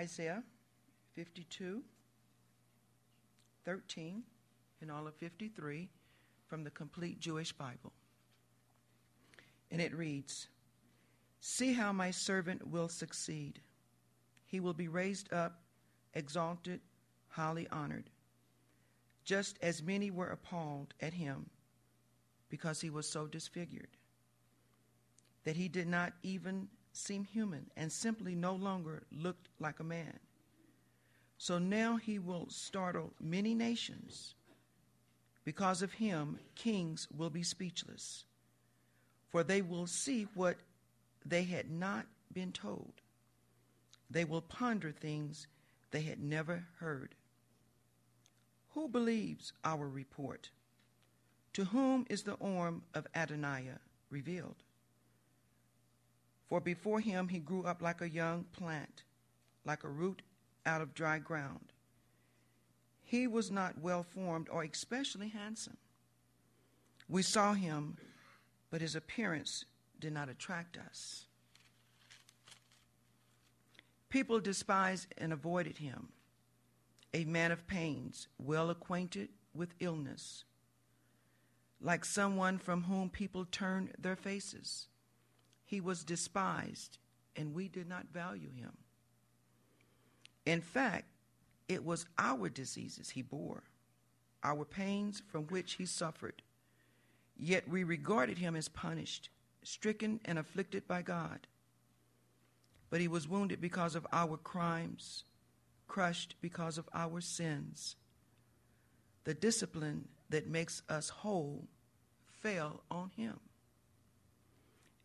Isaiah 52, 13, and all of 53 from the Complete Jewish Bible. And it reads See how my servant will succeed. He will be raised up, exalted, highly honored, just as many were appalled at him because he was so disfigured that he did not even seem human and simply no longer looked like a man. So now he will startle many nations. Because of him, kings will be speechless, for they will see what they had not been told. They will ponder things they had never heard. Who believes our report? To whom is the arm of Adonai revealed? For before him he grew up like a young plant, like a root out of dry ground. He was not well formed or especially handsome. We saw him, but his appearance did not attract us. People despised and avoided him, a man of pains, well acquainted with illness, like someone from whom people turned their faces. He was despised, and we did not value him. In fact, it was our diseases he bore, our pains from which he suffered. Yet we regarded him as punished, stricken, and afflicted by God. But he was wounded because of our crimes, crushed because of our sins. The discipline that makes us whole fell on him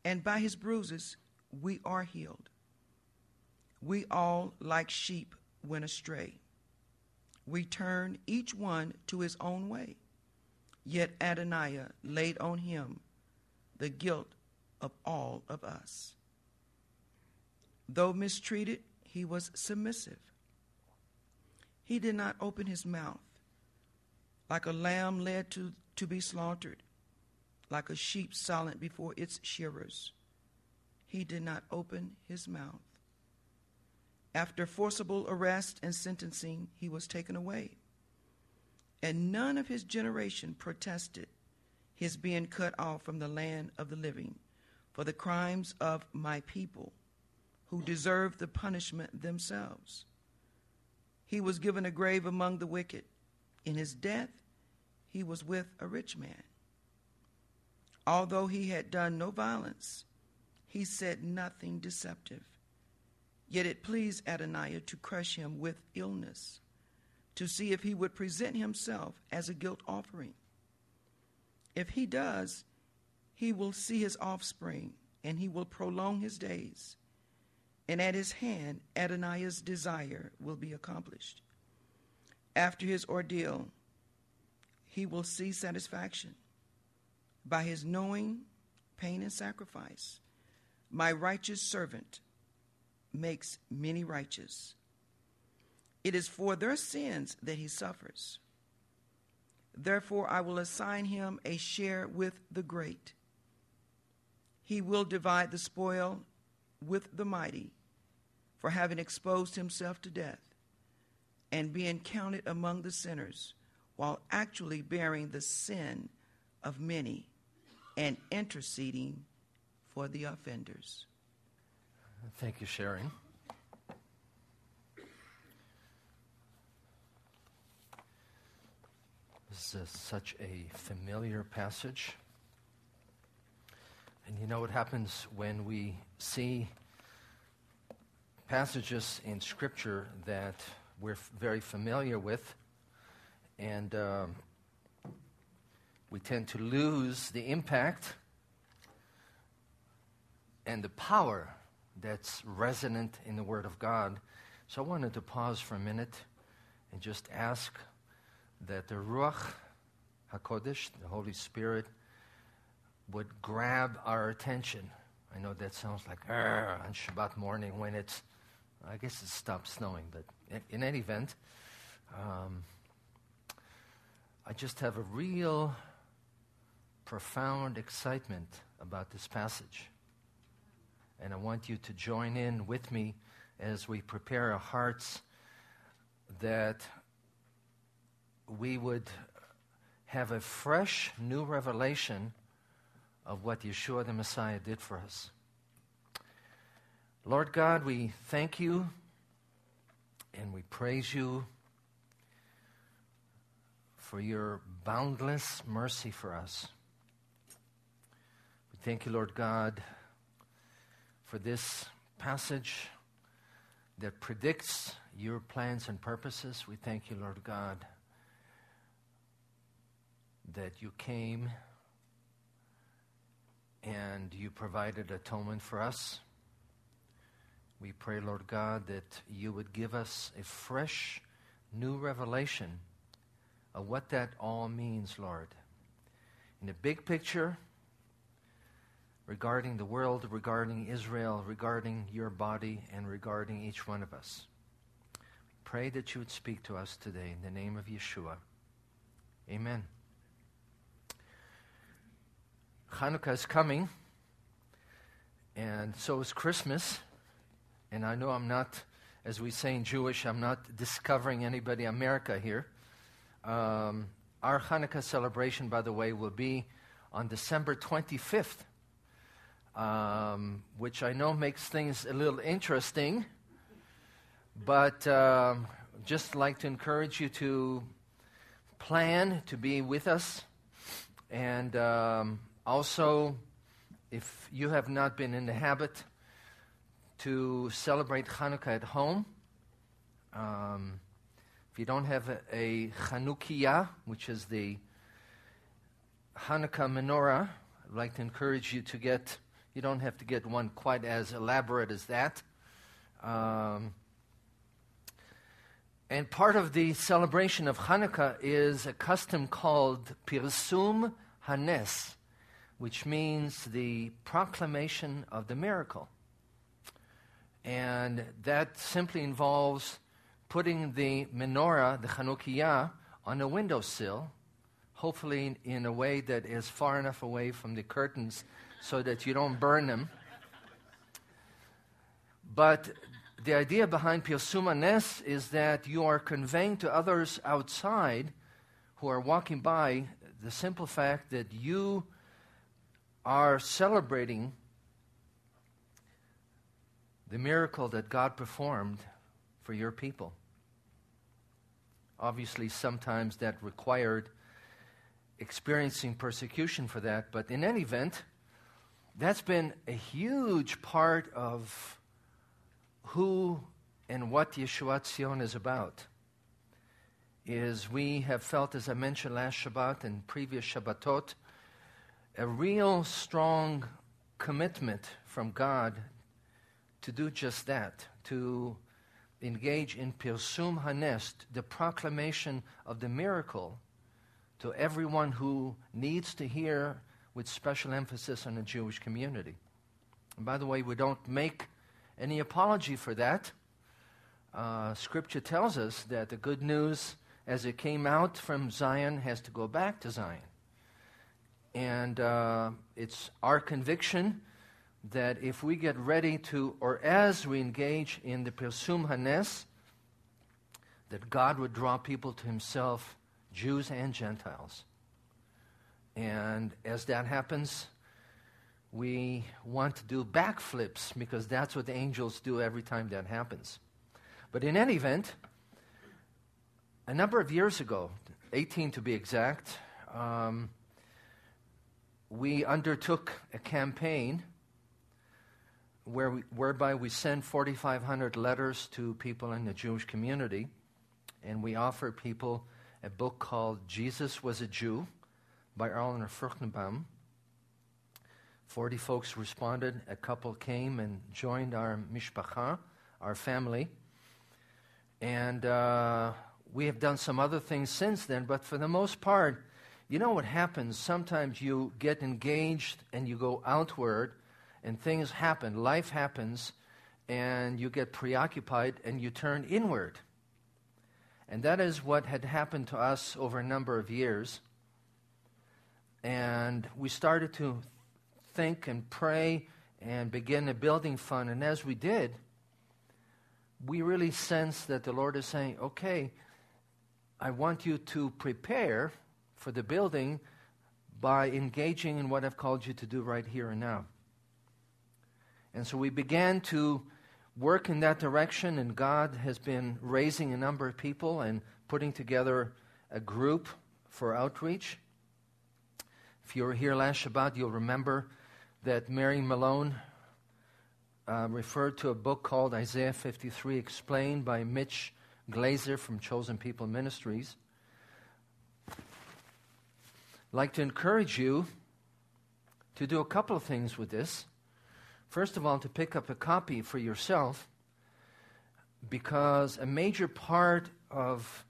and by his bruises we are healed. We all, like sheep, went astray. We turned each one to his own way. Yet Adonai laid on him the guilt of all of us. Though mistreated, he was submissive. He did not open his mouth. Like a lamb led to, to be slaughtered, like a sheep silent before its shearers. He did not open his mouth. After forcible arrest and sentencing, he was taken away. And none of his generation protested his being cut off from the land of the living for the crimes of my people, who deserved the punishment themselves. He was given a grave among the wicked. In his death, he was with a rich man Although he had done no violence, he said nothing deceptive. Yet it pleased Adonai to crush him with illness, to see if he would present himself as a guilt offering. If he does, he will see his offspring, and he will prolong his days. And at his hand, Adonai's desire will be accomplished. After his ordeal, he will see satisfaction by his knowing pain and sacrifice. My righteous servant makes many righteous. It is for their sins that he suffers. Therefore, I will assign him a share with the great. He will divide the spoil with the mighty for having exposed himself to death and being counted among the sinners while actually bearing the sin of many and interceding for the offenders. Thank you, Sharon. This is such a familiar passage. And you know what happens when we see passages in Scripture that we're very familiar with, and um, we tend to lose the impact and the power that's resonant in the Word of God. So I wanted to pause for a minute and just ask that the Ruach HaKodesh, the Holy Spirit, would grab our attention. I know that sounds like on Shabbat morning when it's, I guess it stopped snowing, but in, in any event, um, I just have a real profound excitement about this passage. And I want you to join in with me as we prepare our hearts that we would have a fresh new revelation of what Yeshua the Messiah did for us. Lord God, we thank you and we praise you for your boundless mercy for us. Thank you, Lord God, for this passage that predicts your plans and purposes. We thank you, Lord God, that you came and you provided atonement for us. We pray, Lord God, that you would give us a fresh, new revelation of what that all means, Lord. In the big picture, regarding the world, regarding Israel, regarding your body, and regarding each one of us. Pray that you would speak to us today in the name of Yeshua. Amen. Hanukkah is coming, and so is Christmas. And I know I'm not, as we say in Jewish, I'm not discovering anybody America here. Um, our Hanukkah celebration, by the way, will be on December 25th, um, which I know makes things a little interesting, but um, just like to encourage you to plan to be with us. And um, also, if you have not been in the habit to celebrate Hanukkah at home, um, if you don't have a, a which is the Hanukkah menorah, I'd like to encourage you to get, you don't have to get one quite as elaborate as that. Um, and part of the celebration of Hanukkah is a custom called Pirsum Hanes, which means the proclamation of the miracle. And that simply involves putting the menorah, the Chanukiah, on a windowsill, hopefully in a way that is far enough away from the curtains so that you don't burn them. But the idea behind Pirsum Hanes is that you are conveying to others outside who are walking by the simple fact that you are celebrating the miracle that God performed for your people. Obviously, sometimes that required experiencing persecution for that, but in any event, that's been a huge part of who and what Yeshuat Tzion is about. Is we have felt, as I mentioned last Shabbat and previous Shabbatot, a real strong commitment from God to do just that, to engage in Pirsum Hanes, the proclamation of the miracle to everyone who needs to hear with special emphasis on the Jewish community. And by the way, we don't make any apology for that. Uh, scripture tells us that the good news, as it came out from Zion, has to go back to Zion. And uh, it's our conviction that if we get ready to, or as we engage in the Pirsum Hanes, that God would draw people to Himself, Jews and Gentiles. And as that happens, we want to do backflips because that's what the angels do every time that happens. But in any event, a number of years ago, 18 to be exact, um, we undertook a campaign where we, whereby we sent 4,500 letters to people in the Jewish community, and we offered people a book called Jesus Was a Jew by Arnold Fruchtenbaum. 40 folks responded. A couple came and joined our mishpacha, our family. And uh, we have done some other things since then, but for the most part, you know what happens? Sometimes you get engaged and you go outward, and things happen, life happens, and you get preoccupied and you turn inward. And that is what had happened to us over a number of years. And we started to think and pray and begin a building fund. And as we did, we really sense that the Lord is saying, okay, I want you to prepare for the building by engaging in what I've called you to do right here and now. And so we began to work in that direction, and God has been raising a number of people and putting together a group for outreach. If you were here last Shabbat, you'll remember that Mary Malone uh, referred to a book called Isaiah 53, explained by Mitch Glaser from Chosen People Ministries. I'd like to encourage you to do a couple of things with this. First of all, to pick up a copy for yourself, because a major part of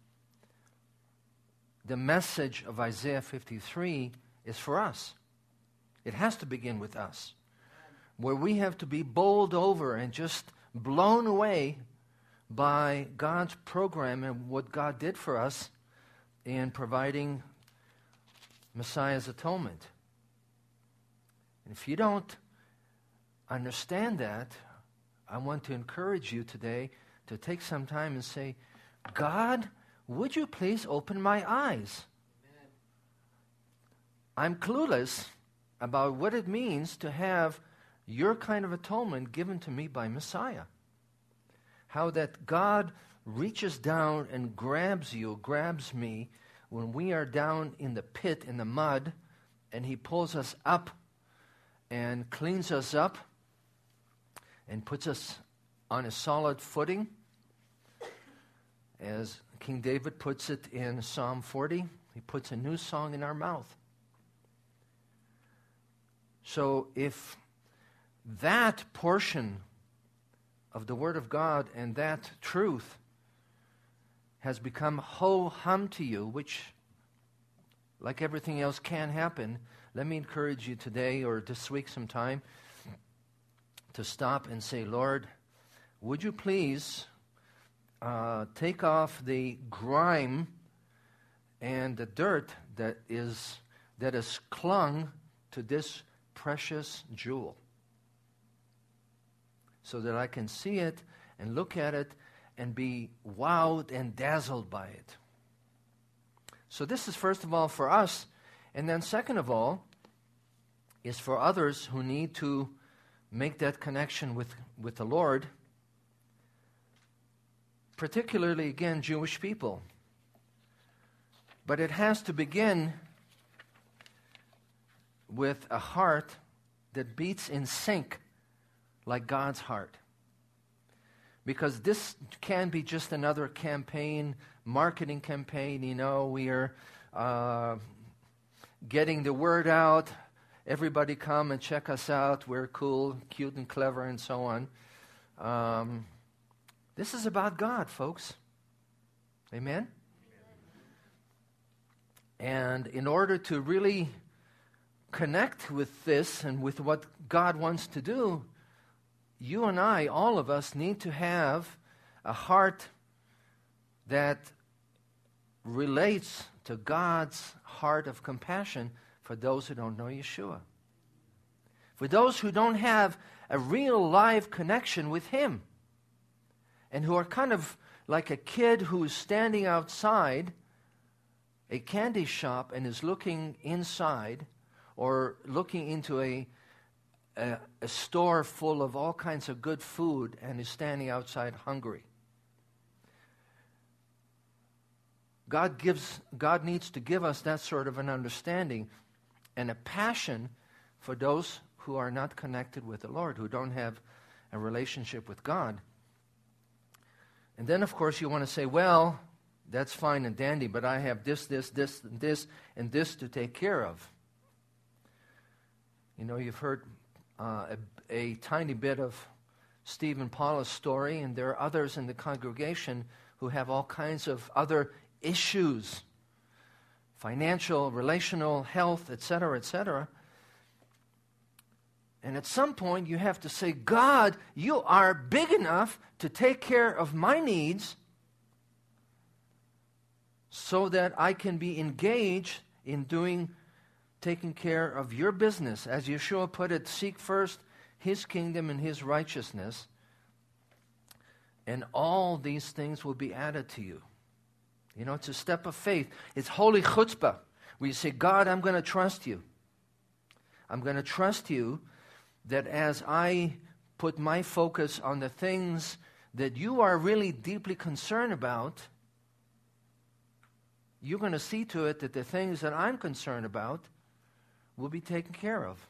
the message of Isaiah 53 is for us. It has to begin with us, where we have to be bowled over and just blown away by God's program and what God did for us in providing Messiah's atonement. And if you don't understand that, I want to encourage you today to take some time and say, God, would you please open my eyes? I'm clueless about what it means to have your kind of atonement given to me by Messiah. How that God reaches down and grabs you, grabs me when we are down in the pit, in the mud, and He pulls us up and cleans us up and puts us on a solid footing. As King David puts it in Psalm 40, he puts a new song in our mouth. So if that portion of the Word of God and that truth has become ho hum to you, which, like everything else, can happen, let me encourage you today or this week sometime to stop and say, Lord, would you please uh, take off the grime and the dirt that is that is clung to this precious jewel so that I can see it and look at it and be wowed and dazzled by it. So, this is first of all for us, and then second of all, is for others who need to make that connection with, with the Lord, particularly, again, Jewish people. But it has to begin with a heart that beats in sync like God's heart. Because this can be just another campaign, marketing campaign. You know, we are uh, getting the word out everybody come and check us out. We're cool, cute, and clever, and so on. Um, this is about God, folks. Amen? And in order to really connect with this and with what God wants to do, you and I, all of us, need to have a heart that relates to God's heart of compassion for those who don't know Yeshua. For those who don't have a real live connection with Him. And who are kind of like a kid who's standing outside a candy shop and is looking inside or looking into a, a, a, store full of all kinds of good food and is standing outside hungry. God gives God needs to give us that sort of an understanding and a passion for those who are not connected with the Lord, who don't have a relationship with God. And then, of course, you want to say, well, that's fine and dandy, but I have this, this, this, and this, and this to take care of. You know, you've heard uh, a, a tiny bit of Stephen Paula's story, and there are others in the congregation who have all kinds of other issues financial, relational, health, etc., etc. And at some point, you have to say, God, you are big enough to take care of my needs so that I can be engaged in doing, taking care of your business. As Yeshua put it, seek first his kingdom and his righteousness, and all these things will be added to you. You know, it's a step of faith. It's holy chutzpah, where you say, God, I'm going to trust you. I'm going to trust you that as I put my focus on the things that you are really deeply concerned about, you're going to see to it that the things that I'm concerned about will be taken care of.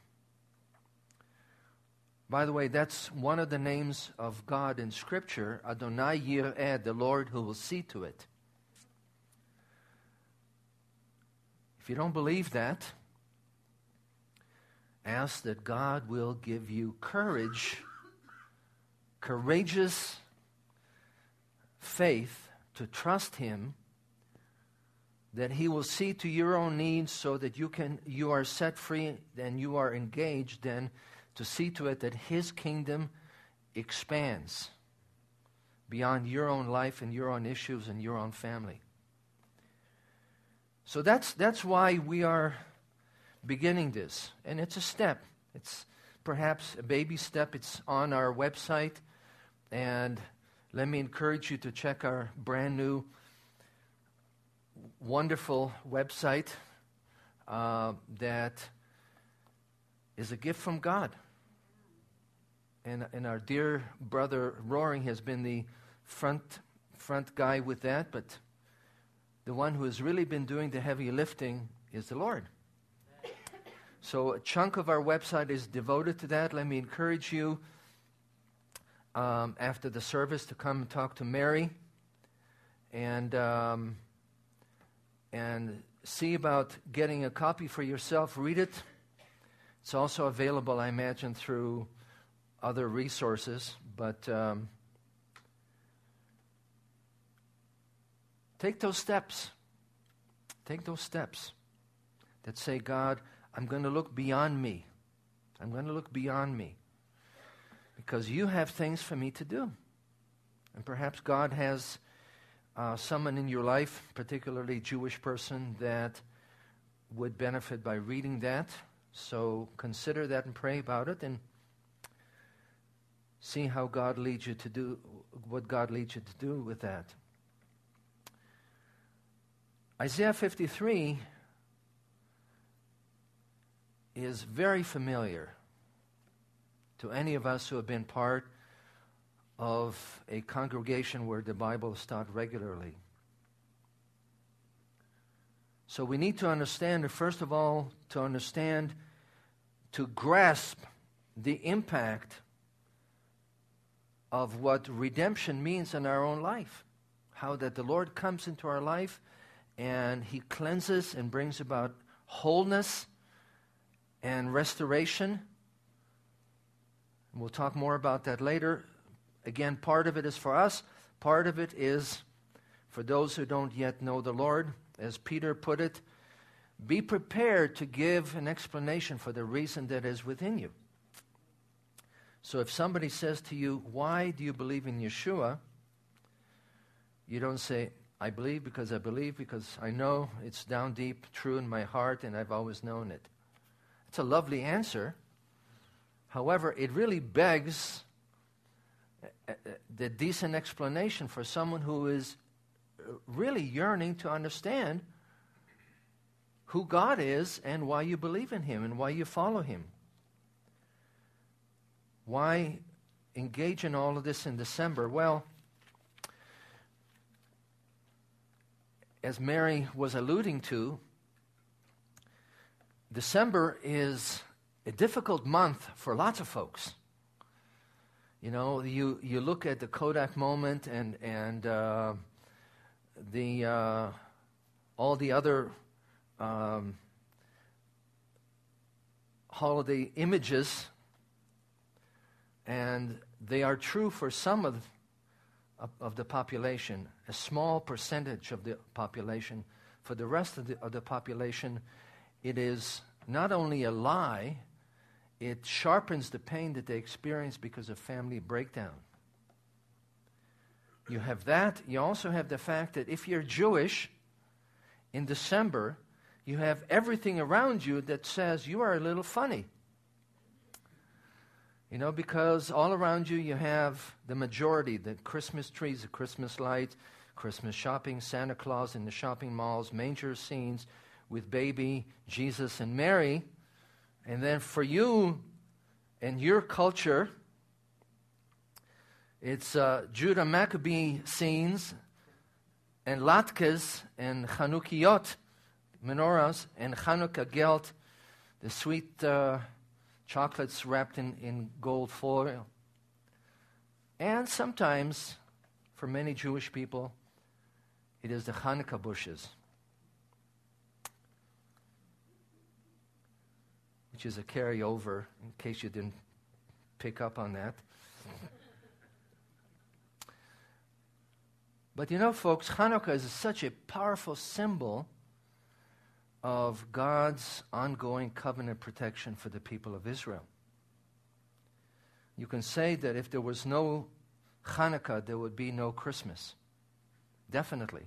By the way, that's one of the names of God in Scripture, Adonai Yireh, the Lord who will see to it. If you don't believe that, ask that God will give you courage, courageous faith to trust Him that he will see to your own needs so that you can you are set free and you are engaged then to see to it that his kingdom expands beyond your own life and your own issues and your own family. So that's that's why we are beginning this. And it's a step. It's perhaps a baby step. It's on our website. And let me encourage you to check our brand new wonderful website uh, that is a gift from God. And, and our dear brother Roaring has been the front, front guy with that, but the one who has really been doing the heavy lifting is the Lord. So a chunk of our website is devoted to that. Let me encourage you um, after the service to come and talk to Mary. And um, and see about getting a copy for yourself. Read it. It's also available, I imagine, through other resources. But um, take those steps. Take those steps that say, God, I'm going to look beyond me. I'm going to look beyond me. Because you have things for me to do. And perhaps God has uh, someone in your life, particularly Jewish person, that would benefit by reading that. So consider that and pray about it and see how God leads you to do what God leads you to do with that. Isaiah 53 is very familiar to any of us who have been part of a congregation where the Bible is taught regularly. So we need to understand, first of all, to understand, to grasp the impact of what redemption means in our own life. How that the Lord comes into our life and He cleanses and brings about wholeness and restoration. We'll talk more about that later. Again, part of it is for us, part of it is for those who don't yet know the Lord. As Peter put it, be prepared to give an explanation for the reason that is within you. So if somebody says to you, Why do you believe in Yeshua? you don't say, I believe because I believe because I know it's down deep, true in my heart, and I've always known it. It's a lovely answer. However, it really begs the decent explanation for someone who is really yearning to understand who God is and why you believe in Him and why you follow Him. Why engage in all of this in December? Well, as Mary was alluding to, December is a difficult month for lots of folks. You know, you, you look at the Kodak moment and, and uh, the, uh, all the other um, holiday images, and they are true for some of, of, of, the population, a small percentage of the population. For the rest of the, of the population, it is not only a lie, it sharpens the pain that they experience because of family breakdown. You have that. You also have the fact that if you're Jewish in December, you have everything around you that says you are a little funny. You know, because all around you you have the majority the Christmas trees, the Christmas lights, Christmas shopping, Santa Claus in the shopping malls, manger scenes with baby Jesus and Mary. And then for you and your culture, it's uh, Judah Maccabee scenes and latkes and Chanukiot, menorahs, and Chanukah gelt, the sweet uh, chocolates wrapped in, in gold foil. And sometimes, for many Jewish people, it is the Hanukkah bushes, which is a carryover, in case you didn't pick up on that. But you know, folks, Hanukkah is such a powerful symbol of God's ongoing covenant protection for the people of Israel. You can say that if there was no Hanukkah, there would be no Christmas. Definitely.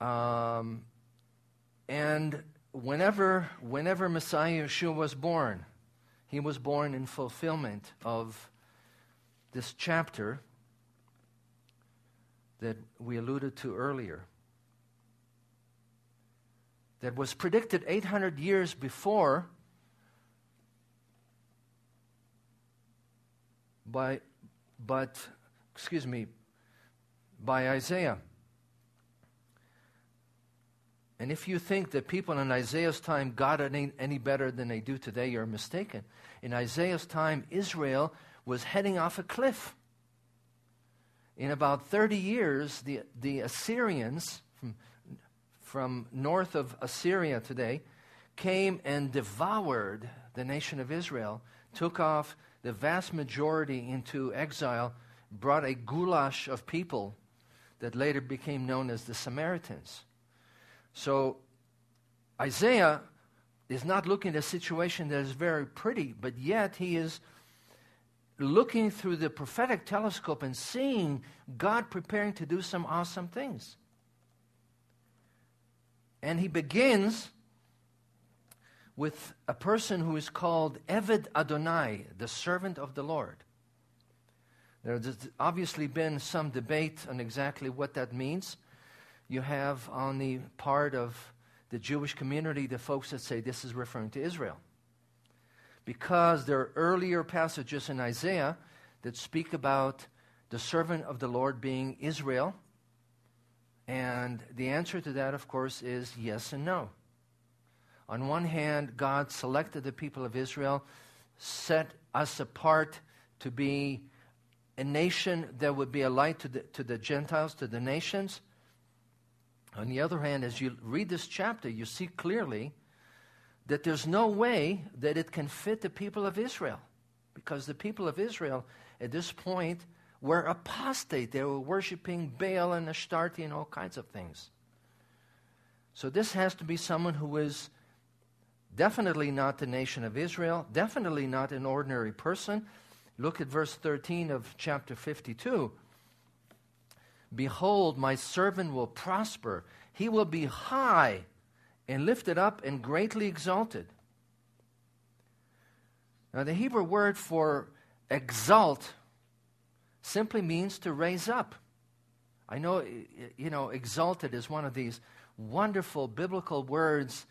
Um, and whenever, whenever Messiah Yeshua was born, he was born in fulfillment of this chapter that we alluded to earlier, that was predicted 800 years before by, but, excuse me, by Isaiah. And if you think that people in Isaiah's time got it any, any better than they do today, you're mistaken. In Isaiah's time, Israel was heading off a cliff in about 30 years, the, the Assyrians from, from north of Assyria today came and devoured the nation of Israel, took off the vast majority into exile, brought a goulash of people that later became known as the Samaritans. So Isaiah is not looking at a situation that is very pretty, but yet he is looking through the prophetic telescope and seeing God preparing to do some awesome things. And he begins with a person who is called Eved Adonai, the servant of the Lord. There's obviously been some debate on exactly what that means. You have on the part of the Jewish community the folks that say this is referring to Israel because there are earlier passages in Isaiah that speak about the servant of the Lord being Israel. And the answer to that, of course, is yes and no. On one hand, God selected the people of Israel, set us apart to be a nation that would be a light to the, to the Gentiles, to the nations. On the other hand, as you read this chapter, you see clearly that there's no way that it can fit the people of Israel. Because the people of Israel at this point were apostate. They were worshiping Baal and Ashtarte and all kinds of things. So this has to be someone who is definitely not the nation of Israel, definitely not an ordinary person. Look at verse 13 of chapter 52. Behold, my servant will prosper. He will be high and lifted up and greatly exalted. Now, the Hebrew word for exalt simply means to raise up. I know, you know, exalted is one of these wonderful biblical words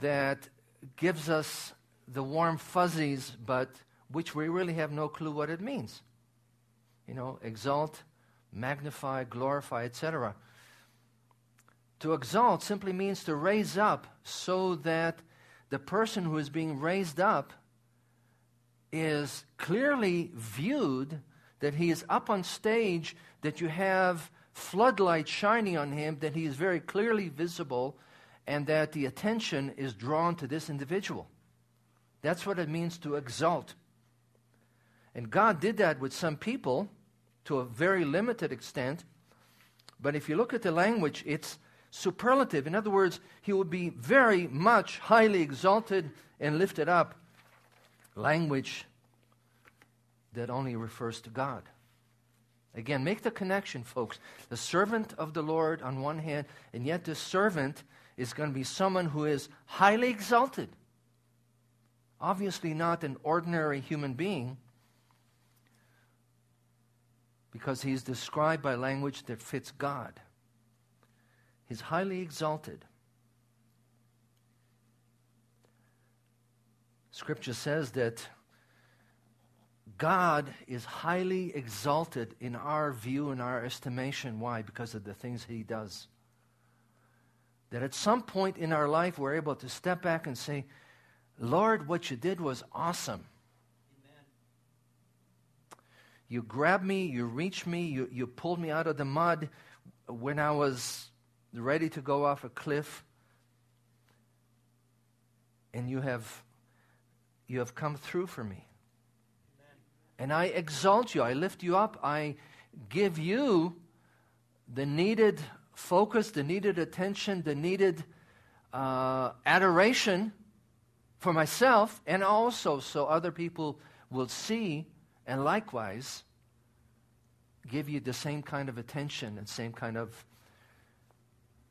that gives us the warm fuzzies, but which we really have no clue what it means. You know, exalt, magnify, glorify, etc. To exalt simply means to raise up so that the person who is being raised up is clearly viewed, that he is up on stage, that you have floodlight shining on him, that he is very clearly visible, and that the attention is drawn to this individual. That's what it means to exalt. And God did that with some people to a very limited extent. But if you look at the language, it's superlative. In other words, he would be very much highly exalted and lifted up. Language that only refers to God. Again, make the connection, folks. The servant of the Lord on one hand, and yet this servant is going to be someone who is highly exalted. Obviously, not an ordinary human being, because he's described by language that fits God. He's highly exalted. Scripture says that God is highly exalted in our view and our estimation. Why? Because of the things He does. That at some point in our life, we're able to step back and say, Lord, what you did was awesome. Amen. You grabbed me, you reached me, you, you pulled me out of the mud when I was ready to go off a cliff. And you have, you have come through for me. And I exalt you. I lift you up. I give you the needed focus, the needed attention, the needed uh, adoration for myself, and also so other people will see and likewise give you the same kind of attention and same kind of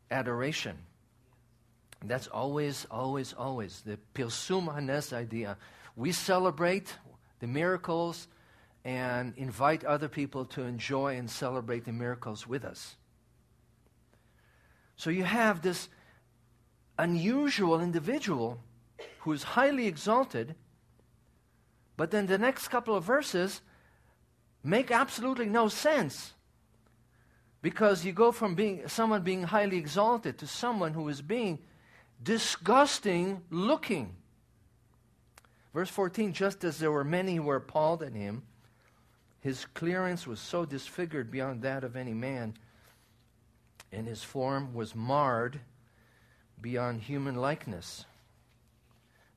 adoration. That's always, always, always the Pirsum Hanes idea. We celebrate the miracles and invite other people to enjoy and celebrate the miracles with us. So you have this unusual individual who is highly exalted, but then the next couple of verses make absolutely no sense. Because you go from being someone being highly exalted to someone who is being disgusting looking. Verse 14 just as there were many who were appalled at him, his clearance was so disfigured beyond that of any man, and his form was marred beyond human likeness.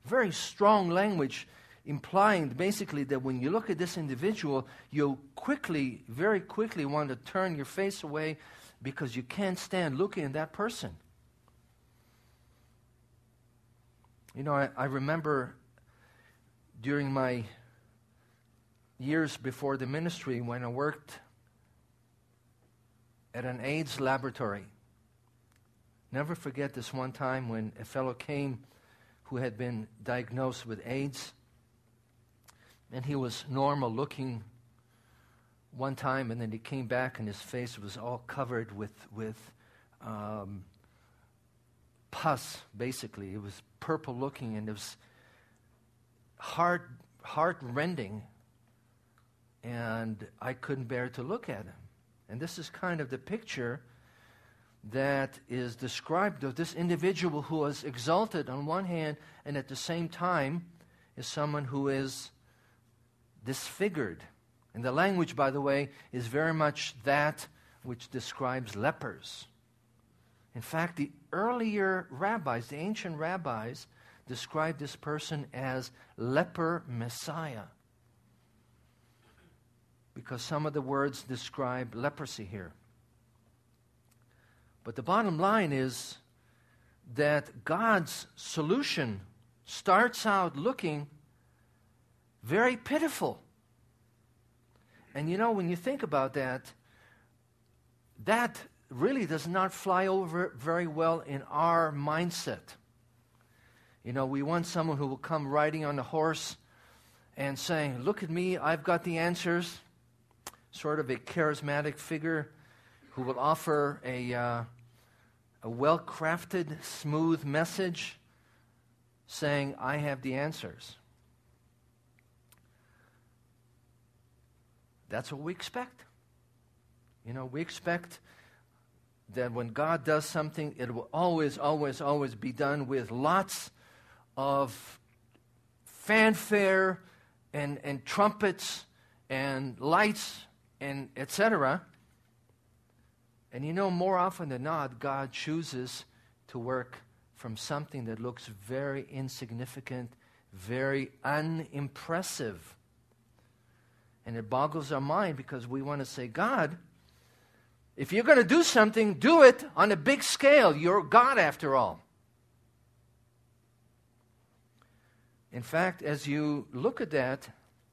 Very strong language implying basically that when you look at this individual, you'll quickly, very quickly want to turn your face away because you can't stand looking at that person. You know, I, I remember during my years before the ministry when I worked at an AIDS laboratory. Never forget this one time when a fellow came who had been diagnosed with AIDS, and he was normal looking one time, and then he came back, and his face was all covered with with um, pus. Basically, it was purple looking, and it was heart heart rending and I couldn't bear to look at him. And this is kind of the picture that is described of this individual who is exalted on one hand and at the same time is someone who is disfigured. And the language, by the way, is very much that which describes lepers. In fact, the earlier rabbis, the ancient rabbis, described this person as leper Messiah because some of the words describe leprosy here. But the bottom line is that God's solution starts out looking very pitiful. And you know, when you think about that, that really does not fly over very well in our mindset. You know, we want someone who will come riding on a horse and saying, Look at me, I've got the answers sort of a charismatic figure who will offer a, uh, a well crafted, smooth message saying, I have the answers. That's what we expect. You know, we expect that when God does something, it will always, always, always be done with lots of fanfare and, and trumpets and lights and etc. And you know, more often than not, God chooses to work from something that looks very insignificant, very unimpressive. And it boggles our mind because we want to say, God, if you're going to do something, do it on a big scale. You're God after all. In fact, as you look at that,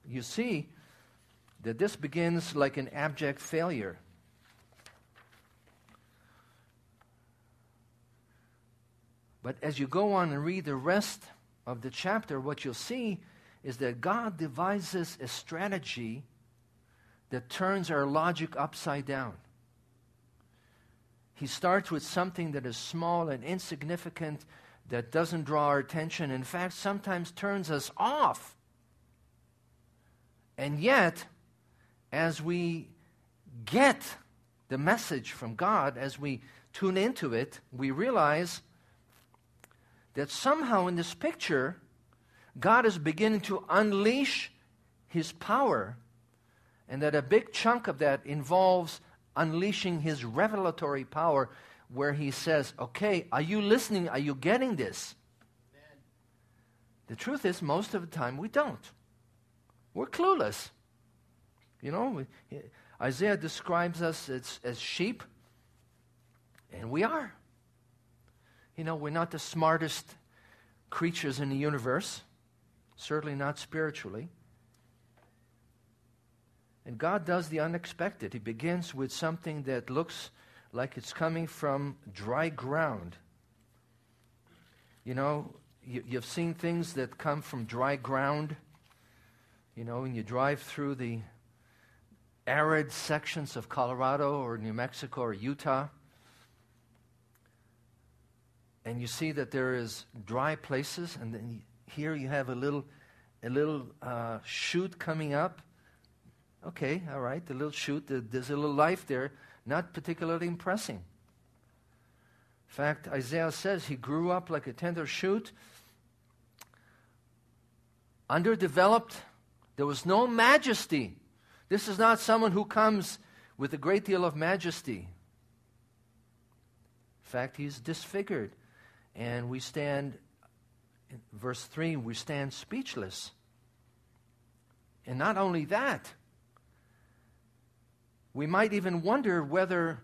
you see that this begins like an abject failure. But as you go on and read the rest of the chapter, what you'll see is that God devises a strategy that turns our logic upside down. He starts with something that is small and insignificant, that doesn't draw our attention, in fact, sometimes turns us off. And yet, as we get the message from God, as we tune into it, we realize that somehow in this picture, God is beginning to unleash His power, and that a big chunk of that involves unleashing His revelatory power, where He says, Okay, are you listening? Are you getting this? Amen. The truth is, most of the time, we don't. We're clueless. You know, Isaiah describes us as, as sheep, and we are. You know, we're not the smartest creatures in the universe, certainly not spiritually. And God does the unexpected. He begins with something that looks like it's coming from dry ground. You know, you, have seen things that come from dry ground. You know, when you drive through the arid sections of Colorado or New Mexico or Utah, and you see that there is dry places, and then here you have a little, a little uh, shoot coming up. Okay, all right, the little shoot, there's a little life there, not particularly impressing. In fact, Isaiah says he grew up like a tender shoot, underdeveloped. There was no majesty. This is not someone who comes with a great deal of majesty. In fact, he's disfigured. And we stand, in verse 3, we stand speechless. And not only that, we might even wonder whether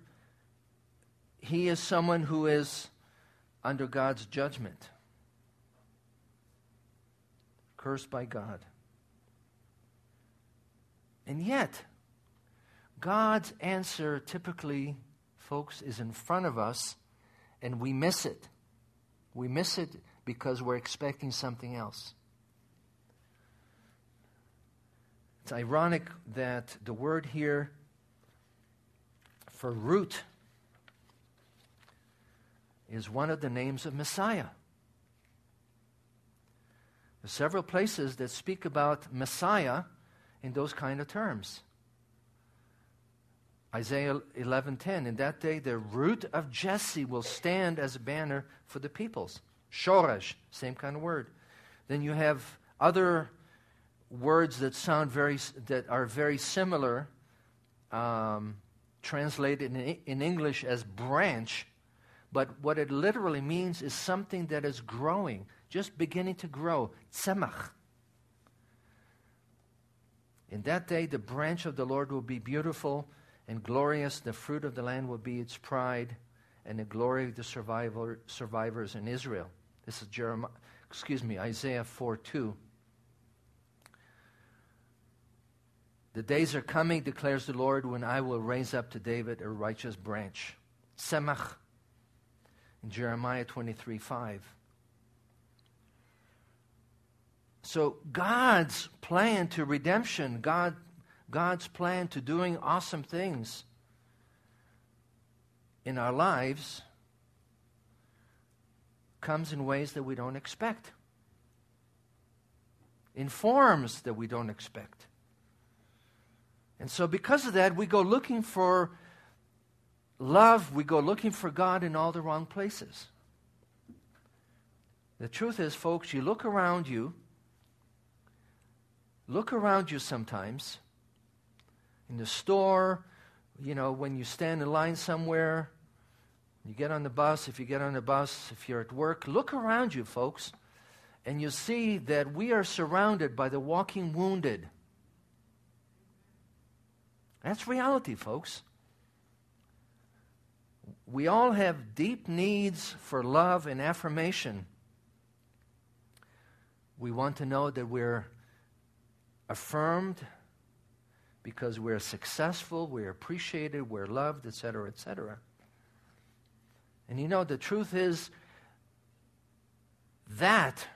he is someone who is under God's judgment, cursed by God. And yet, God's answer typically, folks, is in front of us and we miss it. We miss it because we're expecting something else. It's ironic that the word here for root is one of the names of Messiah. There's several places that speak about Messiah in those kind of terms. Isaiah 11:10 In that day the root of Jesse will stand as a banner for the peoples. Shoresh, same kind of word. Then you have other words that sound very that are very similar um, translated in, in English as branch, but what it literally means is something that is growing, just beginning to grow. Tzemach. In that day, the branch of the Lord will be beautiful and glorious. The fruit of the land will be its pride and the glory of the survivor, survivors in Israel. This is Jeremiah, excuse me, Isaiah 4 2. The days are coming, declares the Lord, when I will raise up to David a righteous branch. Tzemach in Jeremiah 23 5. So God's plan to redemption, God God's plan to doing awesome things in our lives comes in ways that we don't expect, in forms that we don't expect. And so, because of that, we go looking for love, we go looking for God in all the wrong places. The truth is, folks, you look around you, look around you sometimes, in the store, you know, when you stand in line somewhere, you get on the bus, if you get on the bus, if you're at work, look around you, folks, and you see that we are surrounded by the walking wounded. That's reality, folks. We all have deep needs for love and affirmation. We want to know that we're affirmed because we're successful, we're appreciated, we're loved, etc., etc. And you know, the truth is that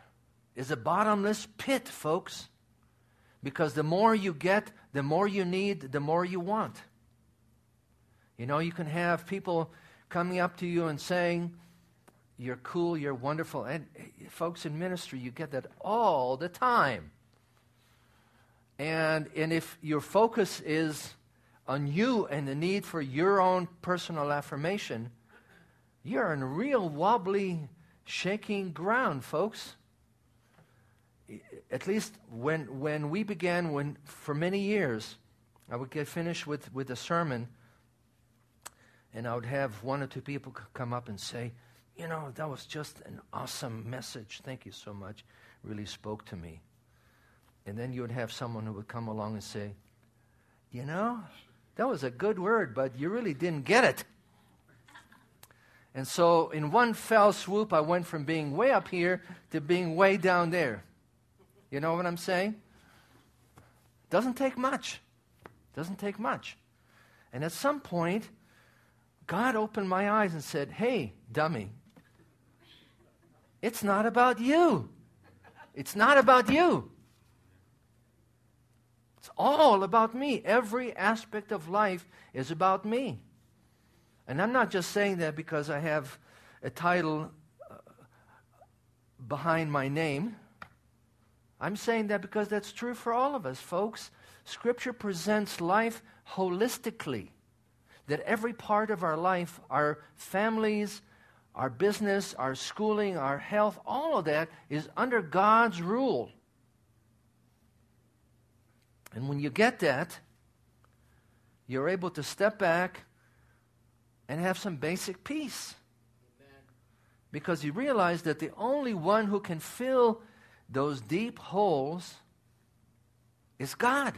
is a bottomless pit, folks. Because the more you get, the more you need, the more you want. You know, you can have people coming up to you and saying, You're cool, you're wonderful. And eh, folks in ministry, you get that all the time. And, and if your focus is on you and the need for your own personal affirmation, you're on real wobbly, shaking ground, folks. At least when, when we began, when for many years, I would get finished with, with a sermon, and I would have one or two people come up and say, You know, that was just an awesome message. Thank you so much. Really spoke to me. And then you would have someone who would come along and say, You know, that was a good word, but you really didn't get it. And so, in one fell swoop, I went from being way up here to being way down there. You know what I'm saying? Doesn't take much. Doesn't take much. And at some point, God opened my eyes and said, Hey, dummy, it's not about you. It's not about you. It's all about me. Every aspect of life is about me. And I'm not just saying that because I have a title uh, behind my name. I'm saying that because that's true for all of us, folks. Scripture presents life holistically. That every part of our life, our families, our business, our schooling, our health, all of that is under God's rule. And when you get that, you're able to step back and have some basic peace. Because you realize that the only one who can fill those deep holes is God.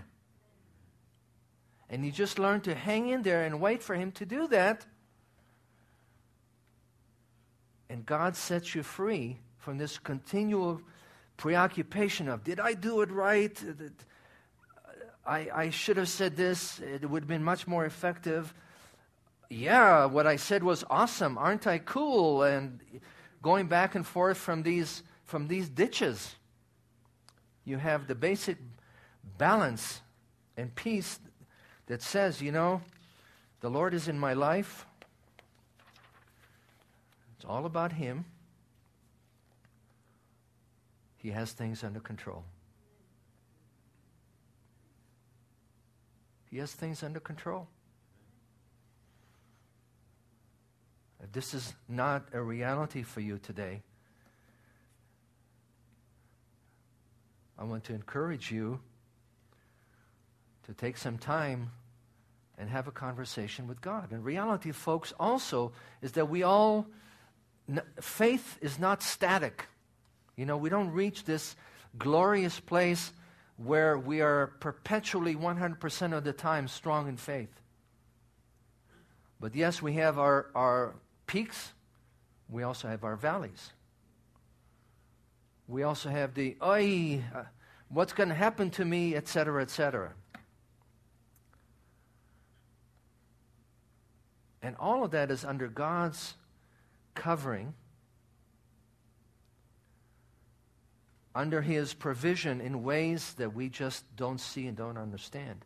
And you just learn to hang in there and wait for Him to do that. And God sets you free from this continual preoccupation of, did I do it right? I, I should have said this. It would have been much more effective yeah, what I said was awesome. Aren't I cool? And going back and forth from these, from these ditches, you have the basic balance and peace that says, you know, the Lord is in my life. It's all about Him. He has things under control. He has things under control. If this is not a reality for you today, I want to encourage you to take some time and have a conversation with God. And reality, folks, also is that we all, faith is not static. You know, we don't reach this glorious place where we are perpetually 100% of the time strong in faith. But yes, we have our, our peaks, we also have our valleys. We also have the, oi, uh, what's going to happen to me, etc., etc. And all of that is under God's covering, under His provision in ways that we just don't see and don't understand.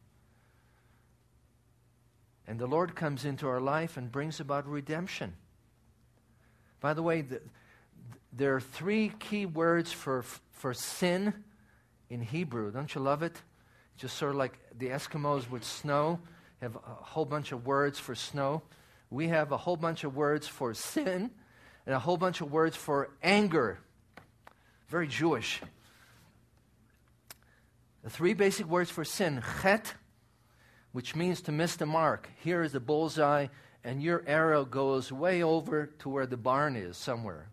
And the Lord comes into our life and brings about redemption. By the way, the, there are three key words for, for sin in Hebrew. Don't you love it? Just sort of like the Eskimos with snow have a whole bunch of words for snow. We have a whole bunch of words for sin and a whole bunch of words for anger. Very Jewish. The three basic words for sin chet, which means to miss the mark. Here is the bullseye and your arrow goes way over to where the barn is somewhere.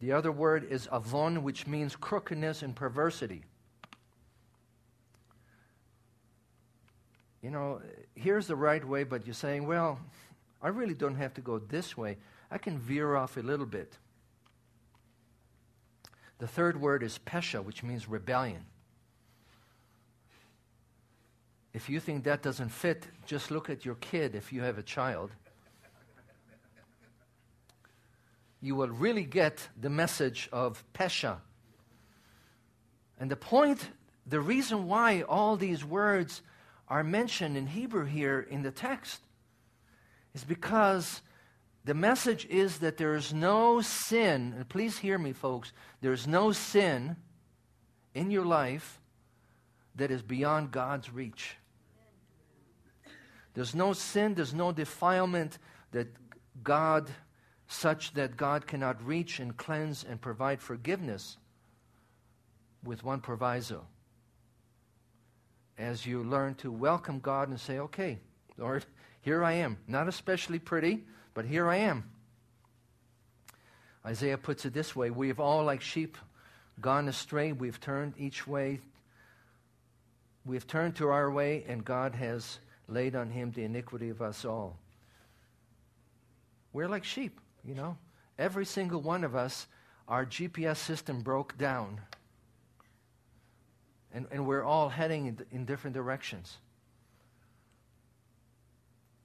The other word is avon, which means crookedness and perversity. You know, here's the right way, but you're saying, well, I really don't have to go this way. I can veer off a little bit. The third word is pesha, which means rebellion. If you think that doesn't fit, just look at your kid if you have a child. you will really get the message of Pesha. And the point, the reason why all these words are mentioned in Hebrew here in the text is because the message is that there is no sin, and please hear me, folks, there is no sin in your life that is beyond God's reach. There's no sin, there's no defilement that God, such that God cannot reach and cleanse and provide forgiveness with one proviso. As you learn to welcome God and say, okay, Lord, here I am. Not especially pretty, but here I am. Isaiah puts it this way We have all, like sheep, gone astray. We've turned each way. We've turned to our way, and God has laid on him the iniquity of us all. We're like sheep, you know. Every single one of us, our GPS system broke down. And, and we're all heading in, in different directions.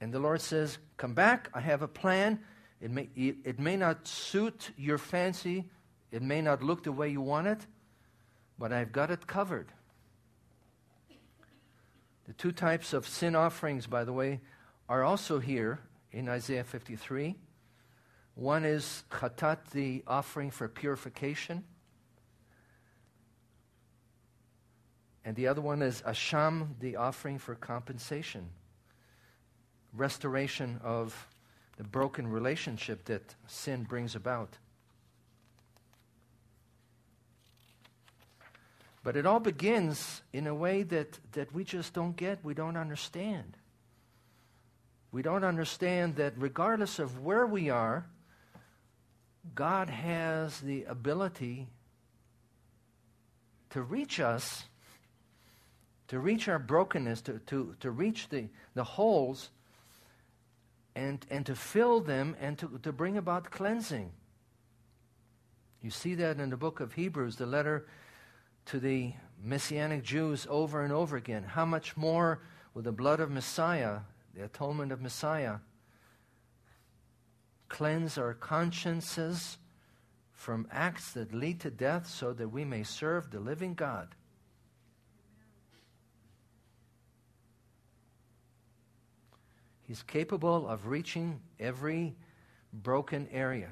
And the Lord says, Come back, I have a plan. It may, it, it may not suit your fancy, it may not look the way you want it, but I've got it covered. The two types of sin offerings, by the way, are also here in Isaiah 53. One is chatat, the offering for purification. And the other one is asham, the offering for compensation restoration of the broken relationship that sin brings about. But it all begins in a way that, that we just don't get, we don't understand. We don't understand that regardless of where we are, God has the ability to reach us, to reach our brokenness, to, to, to reach the, the holes and, and to fill them and to, to bring about cleansing. You see that in the book of Hebrews, the letter to the Messianic Jews over and over again. How much more will the blood of Messiah, the atonement of Messiah, cleanse our consciences from acts that lead to death so that we may serve the living God? He's capable of reaching every broken area.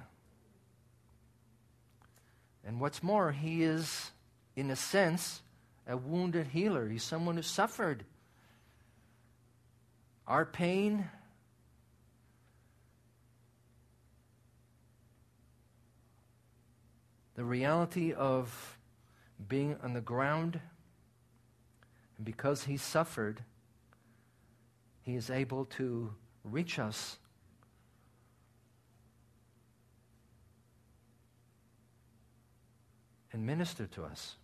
And what's more, he is, in a sense, a wounded healer. He's someone who suffered. Our pain, the reality of being on the ground, and because he suffered, he is able to reach us. And minister to us.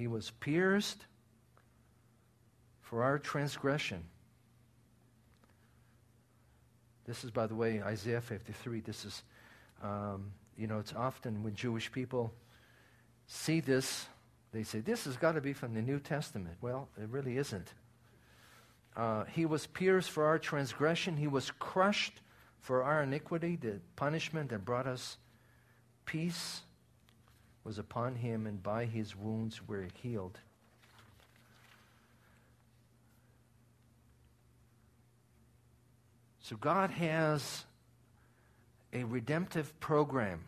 He was pierced for our transgression. This is, by the way, Isaiah 53. This is, um, you know, it's often when Jewish people see this they say, this has got to be from the New Testament. Well, it really isn't. Uh, he was pierced for our transgression, he was crushed for our iniquity. The punishment that brought us peace was upon him, and by his wounds we're healed. So God has a redemptive program.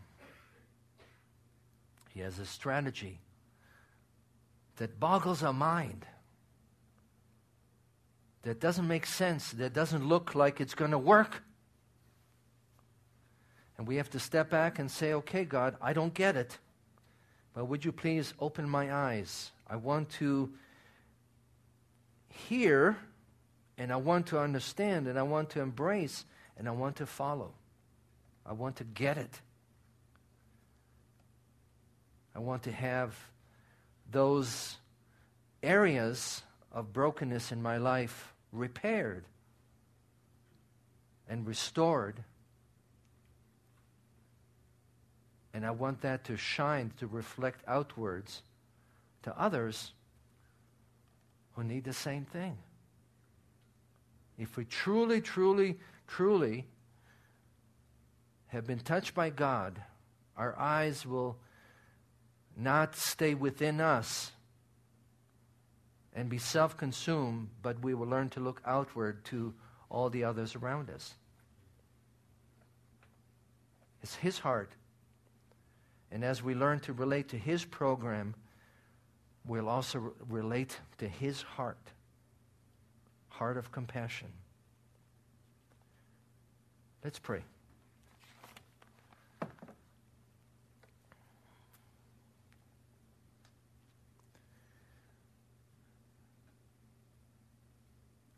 He has a strategy that boggles our mind, that doesn't make sense, that doesn't look like it's going to work. And we have to step back and say, okay, God, I don't get it, but would you please open my eyes? I want to hear, and I want to understand, and I want to embrace, and I want to follow. I want to get it. I want to have those areas of brokenness in my life repaired and restored. And I want that to shine, to reflect outwards to others who need the same thing. If we truly, truly, truly have been touched by God, our eyes will not stay within us and be self consumed, but we will learn to look outward to all the others around us. It's His heart. And as we learn to relate to His program, we'll also re- relate to His heart heart of compassion. Let's pray.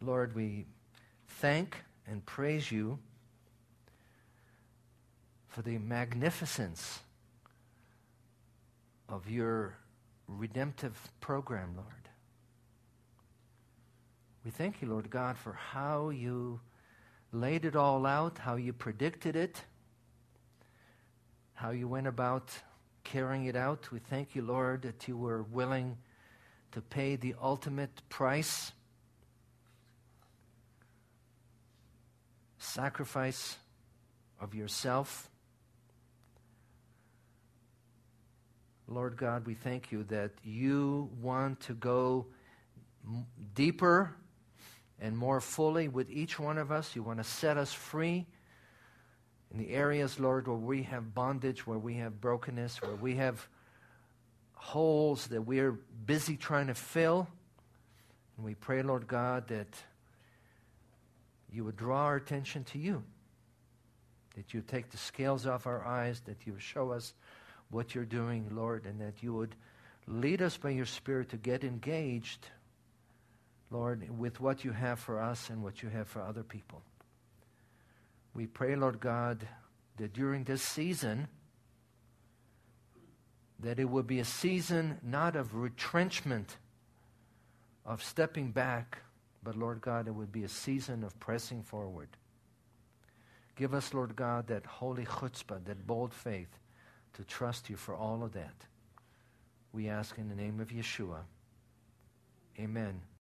Lord, we thank and praise you for the magnificence of your redemptive program, Lord. We thank you, Lord God, for how you laid it all out, how you predicted it, how you went about carrying it out. We thank you, Lord, that you were willing to pay the ultimate price sacrifice of yourself. Lord God, we thank you that you want to go m- deeper and more fully with each one of us. You want to set us free in the areas, Lord, where we have bondage, where we have brokenness, where we have holes that we're busy trying to fill. And we pray, Lord God, that you would draw our attention to you, that you take the scales off our eyes, that you show us what you're doing, Lord, and that you would lead us by your Spirit to get engaged, Lord, with what you have for us and what you have for other people. We pray, Lord God, that during this season, that it would be a season not of retrenchment, of stepping back, but Lord God, it would be a season of pressing forward. Give us, Lord God, that holy chutzpah, that bold faith to trust you for all of that. We ask in the name of Yeshua. Amen.